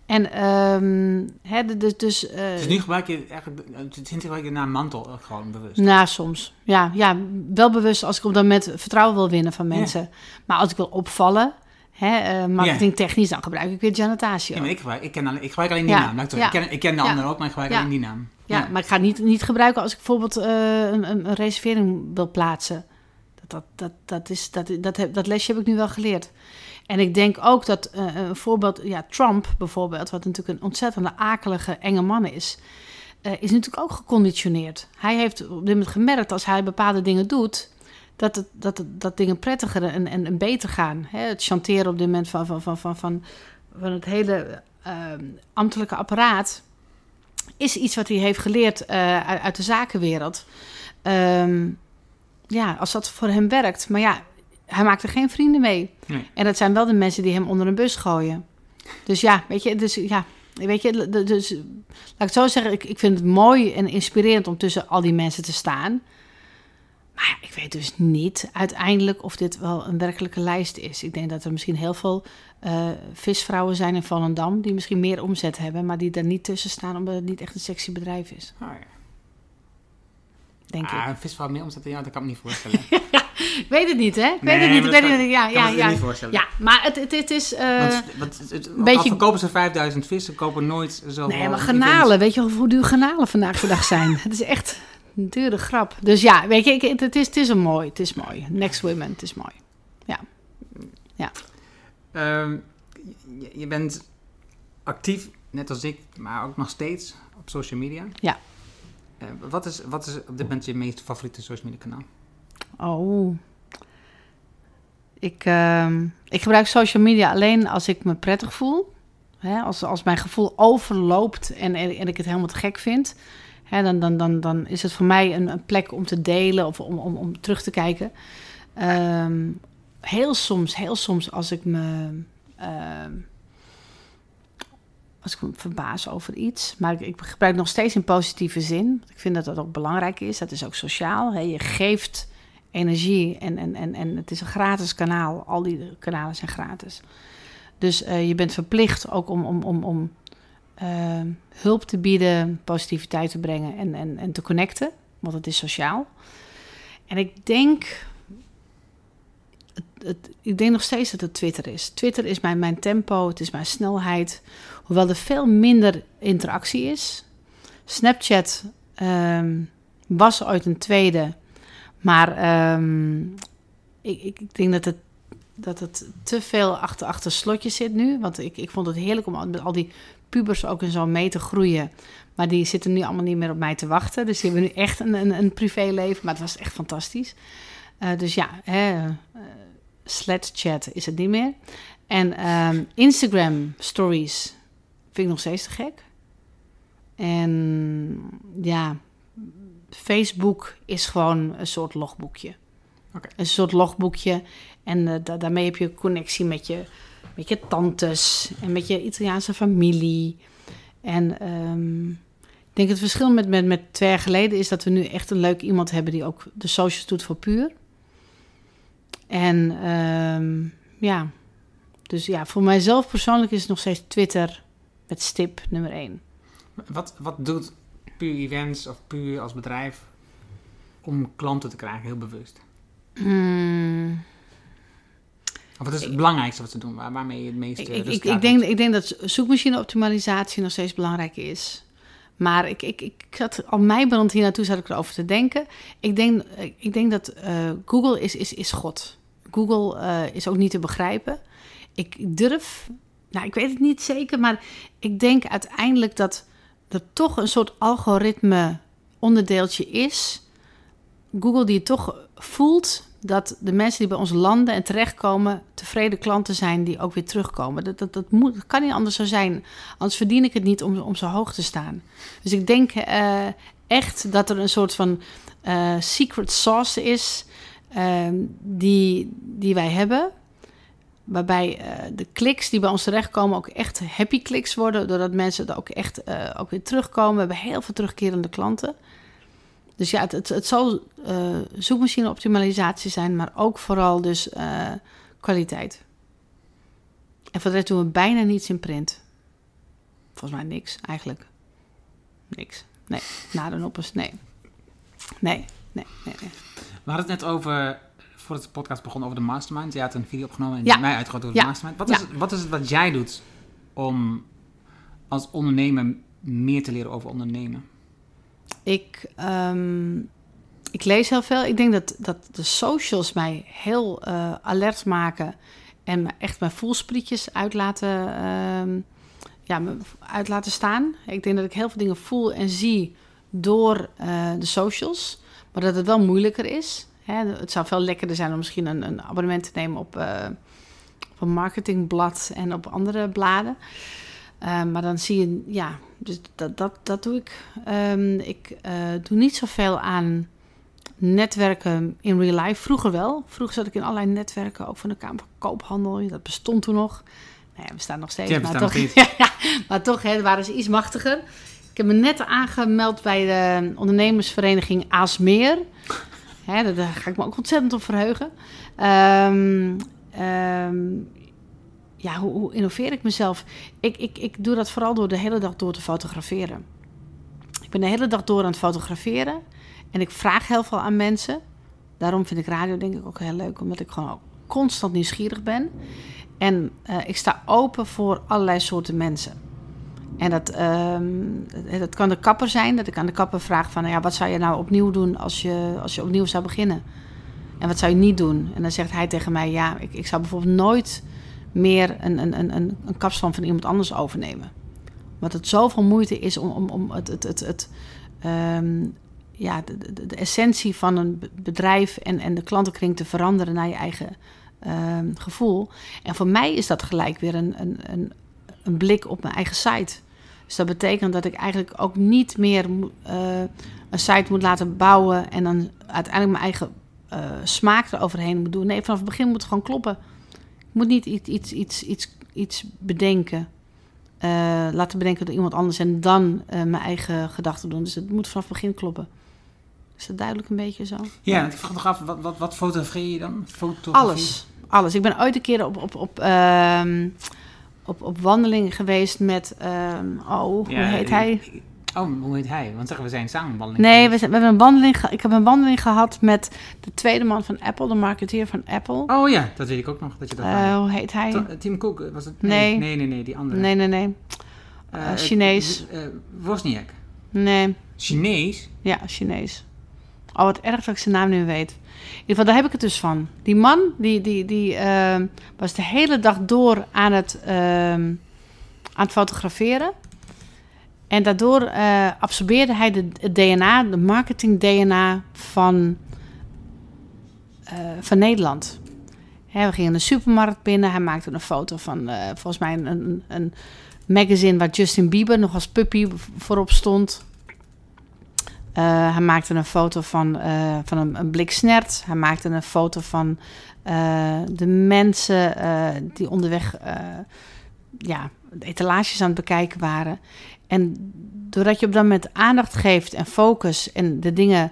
En ehm hè, dus... dus eh, Dus nu gebruik je eigenlijk, sinds gebruik je de naam mantel ook gewoon bewust. nou, soms. Ja, ja, wel bewust als ik op dat moment vertrouwen wil winnen van mensen. Maar als ik wil opvallen, hè, eh, marketingtechnisch, dan gebruik ik weer Giannatasio. Ja, maar ik gebruik, ik, ken alleen, ik gebruik alleen die Ja, naam. Ik, ja. ken, ik ken de Ja. anderen ook, maar ik gebruik alleen die naam. Ja, maar ik ga het niet, niet gebruiken als ik bijvoorbeeld eh, een, een, reservering wil plaatsen. Dat, dat, dat, dat, is, dat, dat, heb, dat lesje heb ik nu wel geleerd. En ik denk ook dat eh, een voorbeeld, ja, Trump bijvoorbeeld, wat natuurlijk een ontzettende akelige, enge man is, is natuurlijk ook geconditioneerd. Hij heeft op dit moment gemerkt als hij bepaalde dingen doet, dat, het, dat, het, dat dingen prettiger en, en, en beter gaan. Hè? Het chanteren op dit moment van, van, van, van, van, van het hele eh, ambtelijke apparaat is iets wat hij heeft geleerd eh, uit, uit de zakenwereld. Ehm, ja, als dat voor hem werkt. Maar ja, hij maakt er geen vrienden mee. Nee. En dat zijn wel de mensen die hem onder een bus gooien. Dus ja, weet je, dus ja, weet je, dus laat ik het zo zeggen, ik, ik vind het mooi en inspirerend om tussen al die mensen te staan. Maar ja, ik weet dus niet uiteindelijk of dit wel een werkelijke lijst is. Ik denk dat er misschien heel veel eh, visvrouwen zijn in Volendam die misschien meer omzet hebben, maar die daar niet tussen staan omdat het niet echt een sexy bedrijf is, Oh, ja. denk ah, ik. een visvrouw meer omzet jou, dat kan ik me niet voorstellen. Ik weet het niet, hè? Ik Nee, weet het niet. weet kan- het niet. Ja, ja, ja. niet voorstellen. Ja, maar het, het, het is. eh, Want, want het, het, beetje- al verkopen ze 5000 vissen, kopen nooit zoveel nee, maar garnalen. Weet je hoe duur garnalen vandaag de dag zijn? Het is echt een dure grap. Dus ja, weet je, ik, het, is, het is een mooi. Het is mooi. Next Women, het is mooi. Ehm, je, je bent actief, net als ik, maar ook nog steeds op social media. Ja. Eh, wat, is, wat is op dit moment je meest favoriete social media kanaal? Oh. Ik, ehm, ik gebruik social media alleen als ik me prettig voel. Hè, als, als mijn gevoel overloopt en, en, en ik het helemaal te gek vind. Dan, dan, dan, is het voor mij een, een plek om te delen of om, om, om terug te kijken. Ehm, heel soms, heel soms als ik me... ehm, als ik me verbaas over iets. Maar ik, ik gebruik nog steeds in positieve zin. Ik vind dat dat ook belangrijk is. Dat is ook sociaal. Hè. Je geeft energie en, en, en, en het is een gratis kanaal. Al die kanalen zijn gratis. Dus uh, je bent verplicht ook om, om, om, om uh, hulp te bieden, positiviteit te brengen en, en, en te connecten. Want het is sociaal. En ik denk ik denk nog steeds dat het Twitter is. Twitter is mijn, mijn tempo, het is mijn snelheid. Hoewel er veel minder interactie is. Snapchat um, was ooit een tweede. Maar um, ik, ik, denk dat het, dat het te veel achter, achter slotjes zit nu. Want ik, ik vond het heerlijk om met al die pubers ook in zo'n mee te groeien. Maar die zitten nu allemaal niet meer op mij te wachten. Dus die hebben nu echt een, een, een privéleven. Maar het was echt fantastisch. Uh, dus ja, hè, uh, Chat is het niet meer. En um, Instagram stories vind ik nog steeds te gek. En ja, Facebook is gewoon een soort logboekje. Okay. Een soort logboekje. En uh, da daarmee heb je connectie met je, met je tantes en met je Italiaanse familie. En um, ik denk het verschil met, met, met twee jaar geleden is dat we nu echt een leuk iemand hebben die ook de socials doet voor puur. En um, ja, dus ja, voor mijzelf persoonlijk is het nog steeds Twitter met stip nummer 1. Wat, wat doet Puur Events of Puur als bedrijf om klanten te krijgen, heel bewust? Hmm. Wat is het ik, belangrijkste wat ze doen, waar, waarmee je het meeste ik, ik, ik, denk, ik denk dat zoekmachine-optimalisatie nog steeds belangrijk is. Maar ik, ik, ik zat al meibrand hier naartoe zat ik erover te denken. Ik denk, ik denk dat uh, Google is, is, is God. Google uh, is ook niet te begrijpen. Ik durf, nou ik weet het niet zeker, maar ik denk uiteindelijk dat er toch een soort algoritme onderdeeltje is. Google die toch voelt dat de mensen die bij ons landen en terechtkomen tevreden klanten zijn die ook weer terugkomen. Dat, dat, dat, moet, kan niet anders zo zijn. Anders verdien ik het niet om, om zo hoog te staan. Dus ik denk uh, echt dat er een soort van uh, secret sauce is uh, die, die wij hebben. Waarbij de kliks die bij ons terechtkomen ook echt happy kliks worden. Doordat mensen er ook echt ook weer terugkomen. We hebben heel veel terugkerende klanten. Dus ja, het, het, het zal uh, zoekmachine optimalisatie zijn, maar ook vooral dus uh, kwaliteit. En voor de rest doen we bijna niets in print. Volgens mij niks, eigenlijk. Niks. Nee, na de noppers, nee. Nee, nee, nee, nee. We hadden het net over, voordat de podcast begon, over de mastermind. Je had een video opgenomen en ja. mij uitgegroot over de mastermind. Wat is, ja. wat is het wat jij doet om als ondernemer meer te leren over ondernemen? Ik, um, ik lees heel veel. Ik denk dat, dat de socials mij heel uh, alert maken en echt mijn voelsprietjes uit laten, um, ja, me uit laten staan. Ik denk dat ik heel veel dingen voel en zie door uh, de socials, maar dat het wel moeilijker is. Hè? Het zou veel lekkerder zijn om misschien een, een abonnement te nemen op, uh, op een marketingblad en op andere bladen. Uh, maar dan zie je, ja, dus dat, dat, dat doe ik. Um, ik uh, doe niet zoveel aan netwerken in real life. Vroeger wel. Vroeger zat ik in allerlei netwerken, ook van de Kamer van Koophandel. Dat bestond toen nog. Nee, we staan nog steeds. Ja, maar, toch, ja, maar toch, hè, waren ze iets machtiger. Ik heb me net aangemeld bij de ondernemersvereniging Aasmeer. Hè, daar ga ik me ook ontzettend op verheugen. Um, um, ja, hoe, innoveer ik mezelf? Ik, ik, ik doe dat vooral door de hele dag door te fotograferen. Ik ben de hele dag door aan het fotograferen. En ik vraag heel veel aan mensen. Daarom vind ik radio denk ik ook heel leuk. Omdat ik gewoon constant nieuwsgierig ben. En uh, ik sta open voor allerlei soorten mensen. En dat, dat kan de kapper zijn. Dat ik aan de kapper vraag van... Nou ja, wat zou je nou opnieuw doen als je, als je opnieuw zou beginnen? En wat zou je niet doen? En dan zegt hij tegen mij... Ja, ik, ik zou bijvoorbeeld nooit meer een, een, een, een, van iemand anders overnemen. Want het zoveel moeite is om, om, het, het, het, het um, ja, de, de, essentie van een bedrijf en, en de klantenkring te veranderen naar je eigen um, gevoel. En voor mij is dat gelijk weer een, een, een, een, blik op mijn eigen site. Dus dat betekent dat ik eigenlijk ook niet meer uh, een site moet laten bouwen en dan uiteindelijk mijn eigen uh, smaak eroverheen moet doen. Nee, vanaf het begin moet het gewoon kloppen moet niet iets, iets, iets, iets, iets bedenken. eh, laten bedenken door iemand anders en dan eh, mijn eigen gedachten doen. Dus het moet vanaf het begin kloppen. Is dat duidelijk een beetje zo? Ja, ik vraag nog af, wat, wat, wat fotografeer je dan? Fotografie? Alles. Alles. Ik ben ooit een keer op, op, op, ehm, op, op wandeling geweest met... ehm, oh, hoe Ja, heet ik- hij? Oh, hoe heet hij? Want zeggen we zijn samen een wandeling. Nee, we, zijn, we hebben een wandeling ge- ik heb een wandeling gehad met de tweede man van Apple, de marketeer van Apple. Oh ja, dat weet ik ook nog. Dat je dat Eh, hoe heet hij? To- Tim Cook, was het? Nee. Nee, nee, nee, die andere. Nee, nee, nee. Eh, eh, Chinees. eh, eh, Wozniak. Nee, Chinees? ja, Chinees. Oh, wat erg dat ik zijn naam nu weet. In ieder geval, daar heb ik het dus van. Die man, die, die, die ehm, was de hele dag door aan het, ehm, aan het fotograferen. En daardoor eh, absorbeerde hij de, het DNA, de marketing-DNA van, eh, van Nederland. We gingen een supermarkt binnen. Hij maakte een foto van, eh, volgens mij, een, een, magazine waar Justin Bieber nog als puppy voorop stond. Hij maakte een foto van, van een, een blik snert. Hij maakte een foto van de mensen die onderweg ja, de etalages aan het bekijken waren. En doordat je op dat moment aandacht geeft en focus en de dingen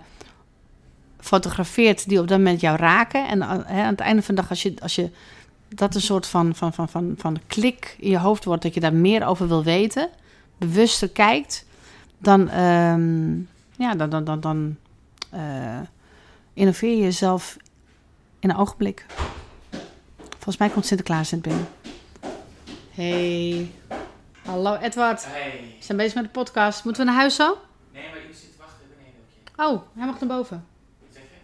fotografeert die op dat moment jou raken. En hè, aan het einde van de dag, als je, als je dat een soort van, van, van, van, van klik in je hoofd wordt, dat je daar meer over wil weten, bewuster kijkt, dan, ehm, ja, dan, dan, dan, dan eh, innoveer je jezelf in een ogenblik. Volgens mij komt Sinterklaas net binnen. Hey. Hallo Edward. Hey. We zijn bezig met de podcast. Moeten we naar huis zo? Nee, maar je zit te wachten beneden. Oh, hij mag naar boven.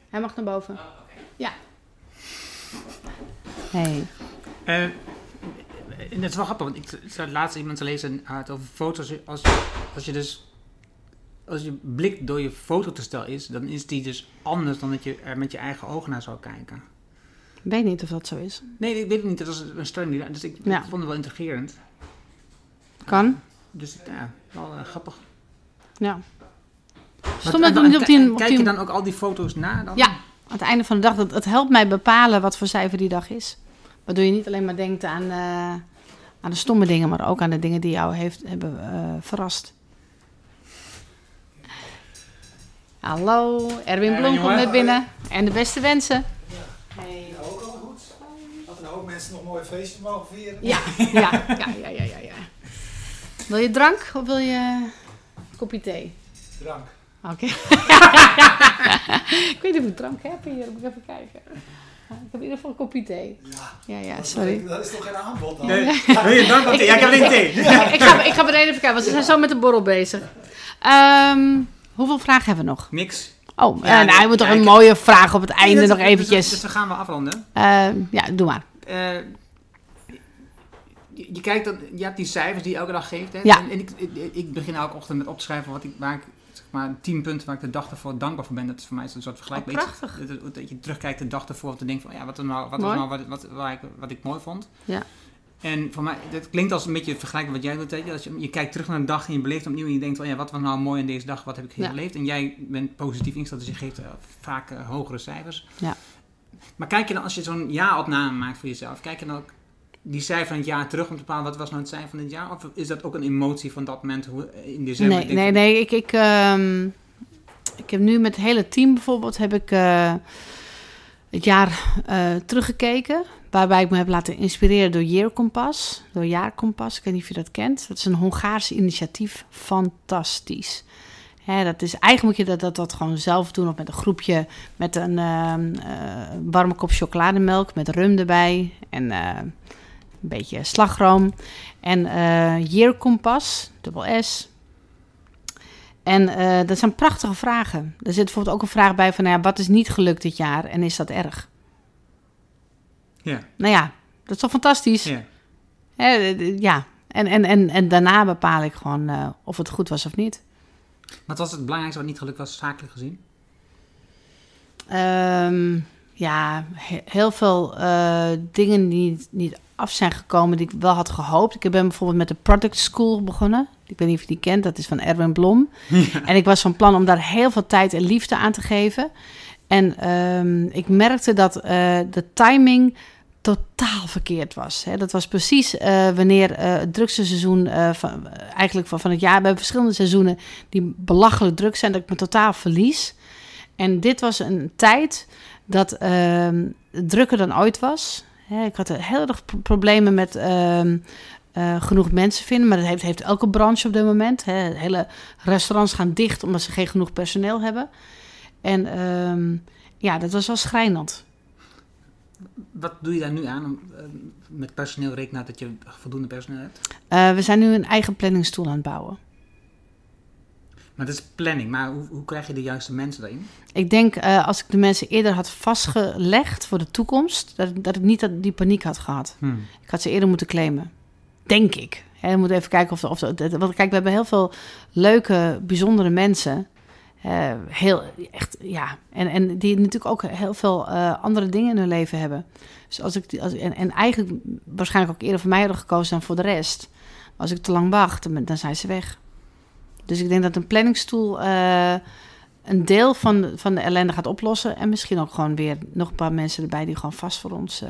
Hij mag naar boven. Ja. Hey. Eh, en het is wel grappig, want ik zat laatst iemand te lezen had over foto's. Als je, als je dus. Als je blik door je fototoestel is, dan is die dus anders dan dat je er met je eigen ogen naar zou kijken. Ik weet niet of dat zo is. Nee, ik weet het niet. Dat was een stelling die. Dus ik, Ja. ik vond het wel intrigerend. Kan. Dus ja, wel eh, grappig. Ja. En dat niet op die... op Kijk je dan ook al die foto's na? Dan? Ja, aan het einde van de dag. Het helpt mij bepalen wat voor cijfer die dag is. Waardoor je niet alleen maar denkt aan, eh, aan de stomme dingen, maar ook aan de dingen die jou heeft, hebben eh, verrast. Hallo, Erwin Blom komt net binnen. En de beste wensen. Ja, ook al goed. Dat een hoop mensen nog mooie feestjes mogen vieren. Ja, ja, ja, ja, ja, ja, ja. Wil je drank of wil je een kopje thee? Drank. Oké. ik weet niet of ik drank heb hier. Moet ik even kijken. Ik heb in ieder geval een kopje thee. Ja, Ja, ja, dat is sorry. toch- Dat is toch geen aanbod dan? Nee, wil je dank? Ja, ik heb alleen thee. ik, ga, ik ga meteen even kijken, want ze zijn zo met de borrel bezig. Ehm, hoeveel vragen hebben we nog? Niks. Oh, Ja, eh, nou, je moet toch ja, een mooie vraag op het einde Nee, nog dat- dus- eventjes. Dus, dus dan gaan we afronden. Ehm, ja, doe maar. Eh, je, je kijkt dan, je hebt die cijfers die je elke dag geeft. Hè? Ja. En, en ik, ik, ik begin elke ochtend met op te schrijven wat ik, waar ik, zeg maar, tien punten waar ik de dag ervoor dankbaar voor ben. Dat is voor mij een soort vergelijkbaar Oh, prachtig. Dat, dat- dat je terugkijkt de dag ervoor om te denken van, ja, wat, er nou, wat was nou wat, wat, waar ik, wat ik mooi vond. Ja. En voor mij, dat klinkt als een beetje vergelijkbaar wat jij doet. je. Als je, je kijkt terug naar een dag en je beleeft opnieuw en je denkt van, ja, wat was nou mooi in deze dag, wat heb ik Ja. geleefd? En jij bent positief ingesteld, dus je geeft eh, vaak eh, hogere cijfers. Ja. Maar kijk je dan, als je zo'n jaaropname maakt voor jezelf, kijk je dan ook die cijfer van het jaar terug om te bepalen wat was nou het cijfer van dit jaar? Of is dat ook een emotie van dat moment hoe, in december? Nee, nee, nee. Ik, ik, ehm, ik heb nu met het hele team bijvoorbeeld heb ik, eh, het jaar eh, teruggekeken. Waarbij ik me heb laten inspireren door Year Compass. Door Jaarkompas. Ik weet niet of je dat kent. Dat is een Hongaars initiatief. Fantastisch. Dat is, eigenlijk moet je dat, dat, dat gewoon zelf doen. Of met een groepje. Met een ehm, eh, warme kop chocolademelk. Met rum erbij. En een beetje slagroom. En eh Year Compass. Dubbel S. En eh, dat zijn prachtige vragen. Er zit bijvoorbeeld ook een vraag bij van... Nou ja, wat is niet gelukt dit jaar en is dat erg? Ja, Nou ja, dat is toch fantastisch? ja. Hè, eh, eh, ja. En, en, en, en daarna bepaal ik gewoon eh, of het goed was of niet. Wat was het belangrijkste wat niet gelukt was, zakelijk gezien? Ehm, ja, he- heel veel eh, dingen die niet, niet af zijn gekomen die ik wel had gehoopt. Ik ben bijvoorbeeld met de Product School begonnen. Ik weet niet of je die kent, dat is van Erwin Blom. En ik was van plan om daar heel veel tijd en liefde aan te geven. En ehm, ik merkte dat eh, de timing totaal verkeerd was. Hè. Dat was precies eh, wanneer eh, het drukste seizoen van, eigenlijk van, van het jaar... We hebben verschillende seizoenen die belachelijk druk zijn... dat ik me totaal verlies. En dit was een tijd dat ehm, drukker dan ooit was. Hè, ik had heel erg pro- problemen met ehm, eh, genoeg mensen vinden. Maar dat heeft, heeft elke branche op dit moment. Hè. Hele restaurants gaan dicht omdat ze geen genoeg personeel hebben. En ehm, ja, dat was wel schrijnend. Wat doe je daar nu aan om eh, met personeel rekenen dat je voldoende personeel hebt? Eh, we zijn nu een eigen planningstoel aan het bouwen. Maar dat is planning, maar hoe, hoe krijg je de juiste mensen daarin? Ik denk eh, als ik de mensen eerder had vastgelegd voor de toekomst, dat, dat ik niet dat, die paniek had gehad. Ik had ze eerder moeten claimen. Denk ik. We moeten even kijken of... of, want kijk, we hebben heel veel leuke, bijzondere mensen. Eh, heel, echt, ja. En, en die natuurlijk ook heel veel eh, andere dingen in hun leven hebben. Dus als ik... Als, en, en eigenlijk waarschijnlijk ook eerder voor mij hadden gekozen dan voor de rest. Als ik te lang wacht, dan, dan zijn ze weg. Dus ik denk dat een planningstoel... eh, een deel van de, van de ellende gaat oplossen. En misschien ook gewoon weer nog een paar mensen erbij die gewoon vast voor ons eh,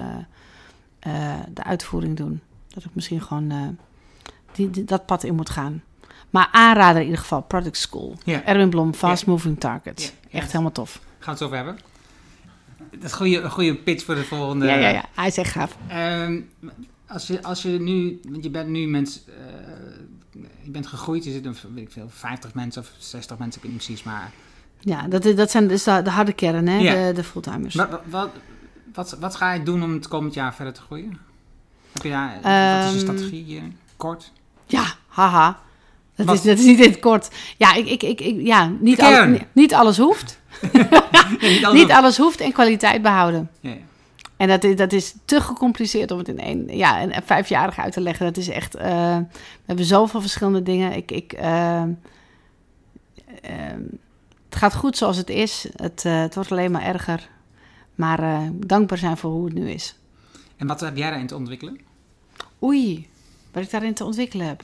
eh, de uitvoering doen. Dat ik misschien gewoon die, die- dat pad in moet gaan. Maar aanrader in ieder geval, Product School. Ja. Erwin Blom, Fast Moving Targets. Ja. Echt helemaal tof. Gaan we het zo over hebben? Dat is een goede, goede pitch voor de volgende. Ja, ja, ja. Hij is echt gaaf. Ehm, als, je, als je nu, want je bent nu mens, eh, je bent gegroeid, je zit een, weet ik veel, 50 mensen of 60 mensen, ik weet niet precies, maar. Ja, dat, is- dat zijn dus de, de harde kern, hè? Ja. De, de fulltimers. Wat, wat, wat, wat ga je doen om het komend jaar verder te groeien? Heb je daar, wat is Ehm, je strategie hier? Kort? Ja, haha. Dat Wat? is, dat is niet in het kort. Ja, ik, ik, ik, ik- ja niet, De niet alles hoeft. niet alles- Niet alles hoeft en kwaliteit behouden. Ja. En dat is, dat is te gecompliceerd om het in één, ja, een vijfjarige uit te leggen. Dat is echt, eh, we hebben zoveel verschillende dingen. Ik, ik, eh, eh, het gaat goed zoals het is. Het, eh, het wordt alleen maar erger. Maar dankbaar zijn voor hoe het nu is. En wat heb jij daarin te ontwikkelen? Oei, wat ik daarin te ontwikkelen heb.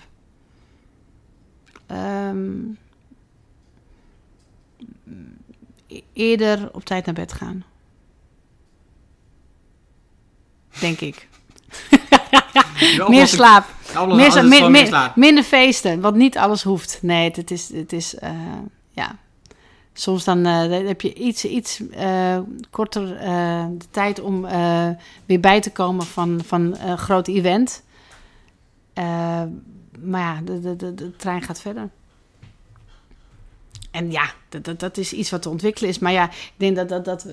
Ehm, e- eerder op tijd naar bed gaan. Denk ik. Meer slaap. Meer, Meer, meer, meer- minder feesten, want niet alles hoeft. Nee, het is, het is eh, ja. Soms dan, eh, dan heb je iets, iets eh, korter de tijd om weer bij te komen van, van een groot event. Maar ja, de, de, de, de trein gaat verder. En ja, dat, dat, dat is iets wat te ontwikkelen is. Maar ja, ik denk dat, dat, dat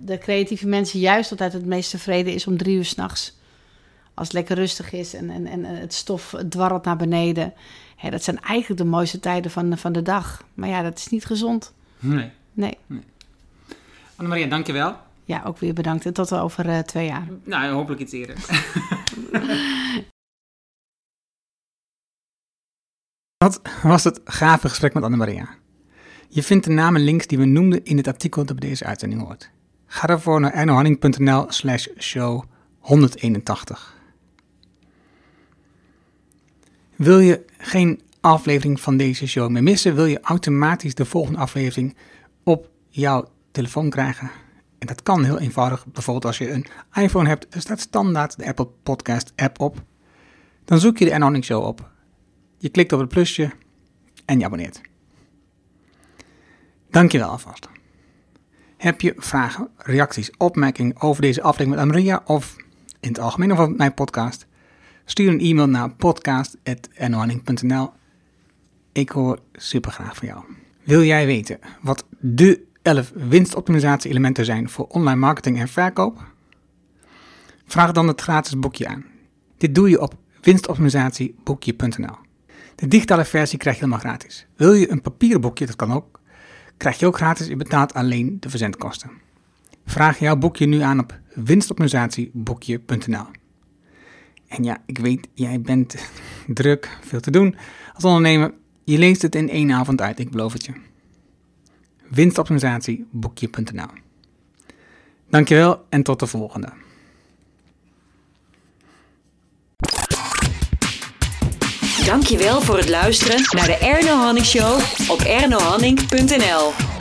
de creatieve mensen juist altijd het meest tevreden is om drie uur s'nachts. Als het lekker rustig is en, en, en het stof dwarrelt naar beneden. Hè, dat zijn eigenlijk de mooiste tijden van, van de dag. Maar ja, dat is niet gezond. Nee. Nee. Annemaria, dankjewel. Ja, ook weer bedankt. En tot over eh, twee jaar. Nou, hopelijk iets eerder. Wat was het gave gesprek met Annemaria? Je vindt de namen en links die we noemden in het artikel dat bij deze uitzending hoort. Ga daarvoor naar ernohanning.nl slash show 181. Wil je geen aflevering van deze show meer missen? Wil je automatisch de volgende aflevering op jouw telefoon krijgen? En dat kan heel eenvoudig. Bijvoorbeeld als je een iPhone hebt, er staat standaard de Apple Podcast app op. Dan zoek je de Ernohanning Show op. Je klikt op het plusje en je abonneert. Dankjewel alvast. Heb je vragen, reacties, opmerkingen over deze aflevering met Amaria of in het algemeen over mijn podcast? Stuur een e-mail naar podcast.ernohanning.nl. Ik hoor super graag van jou. Wil jij weten wat de 11 winstoptimisatie elementen zijn voor online marketing en verkoop? Vraag dan het gratis boekje aan. Dit doe je op winstoptimisatieboekje.nl. De digitale versie krijg je helemaal gratis. Wil je een papieren boekje, dat kan ook, krijg je ook gratis. Je betaalt alleen de verzendkosten. Vraag jouw boekje nu aan op winstoptimisatieboekje.nl. En ja, ik weet, jij bent druk, veel te doen als ondernemer. Je leest het in één avond uit, ik beloof het je. Winstoptimisatieboekje.nl. Dankjewel en tot de volgende. Dankjewel voor het luisteren naar de Erno Hanning Show op ernohanning.nl.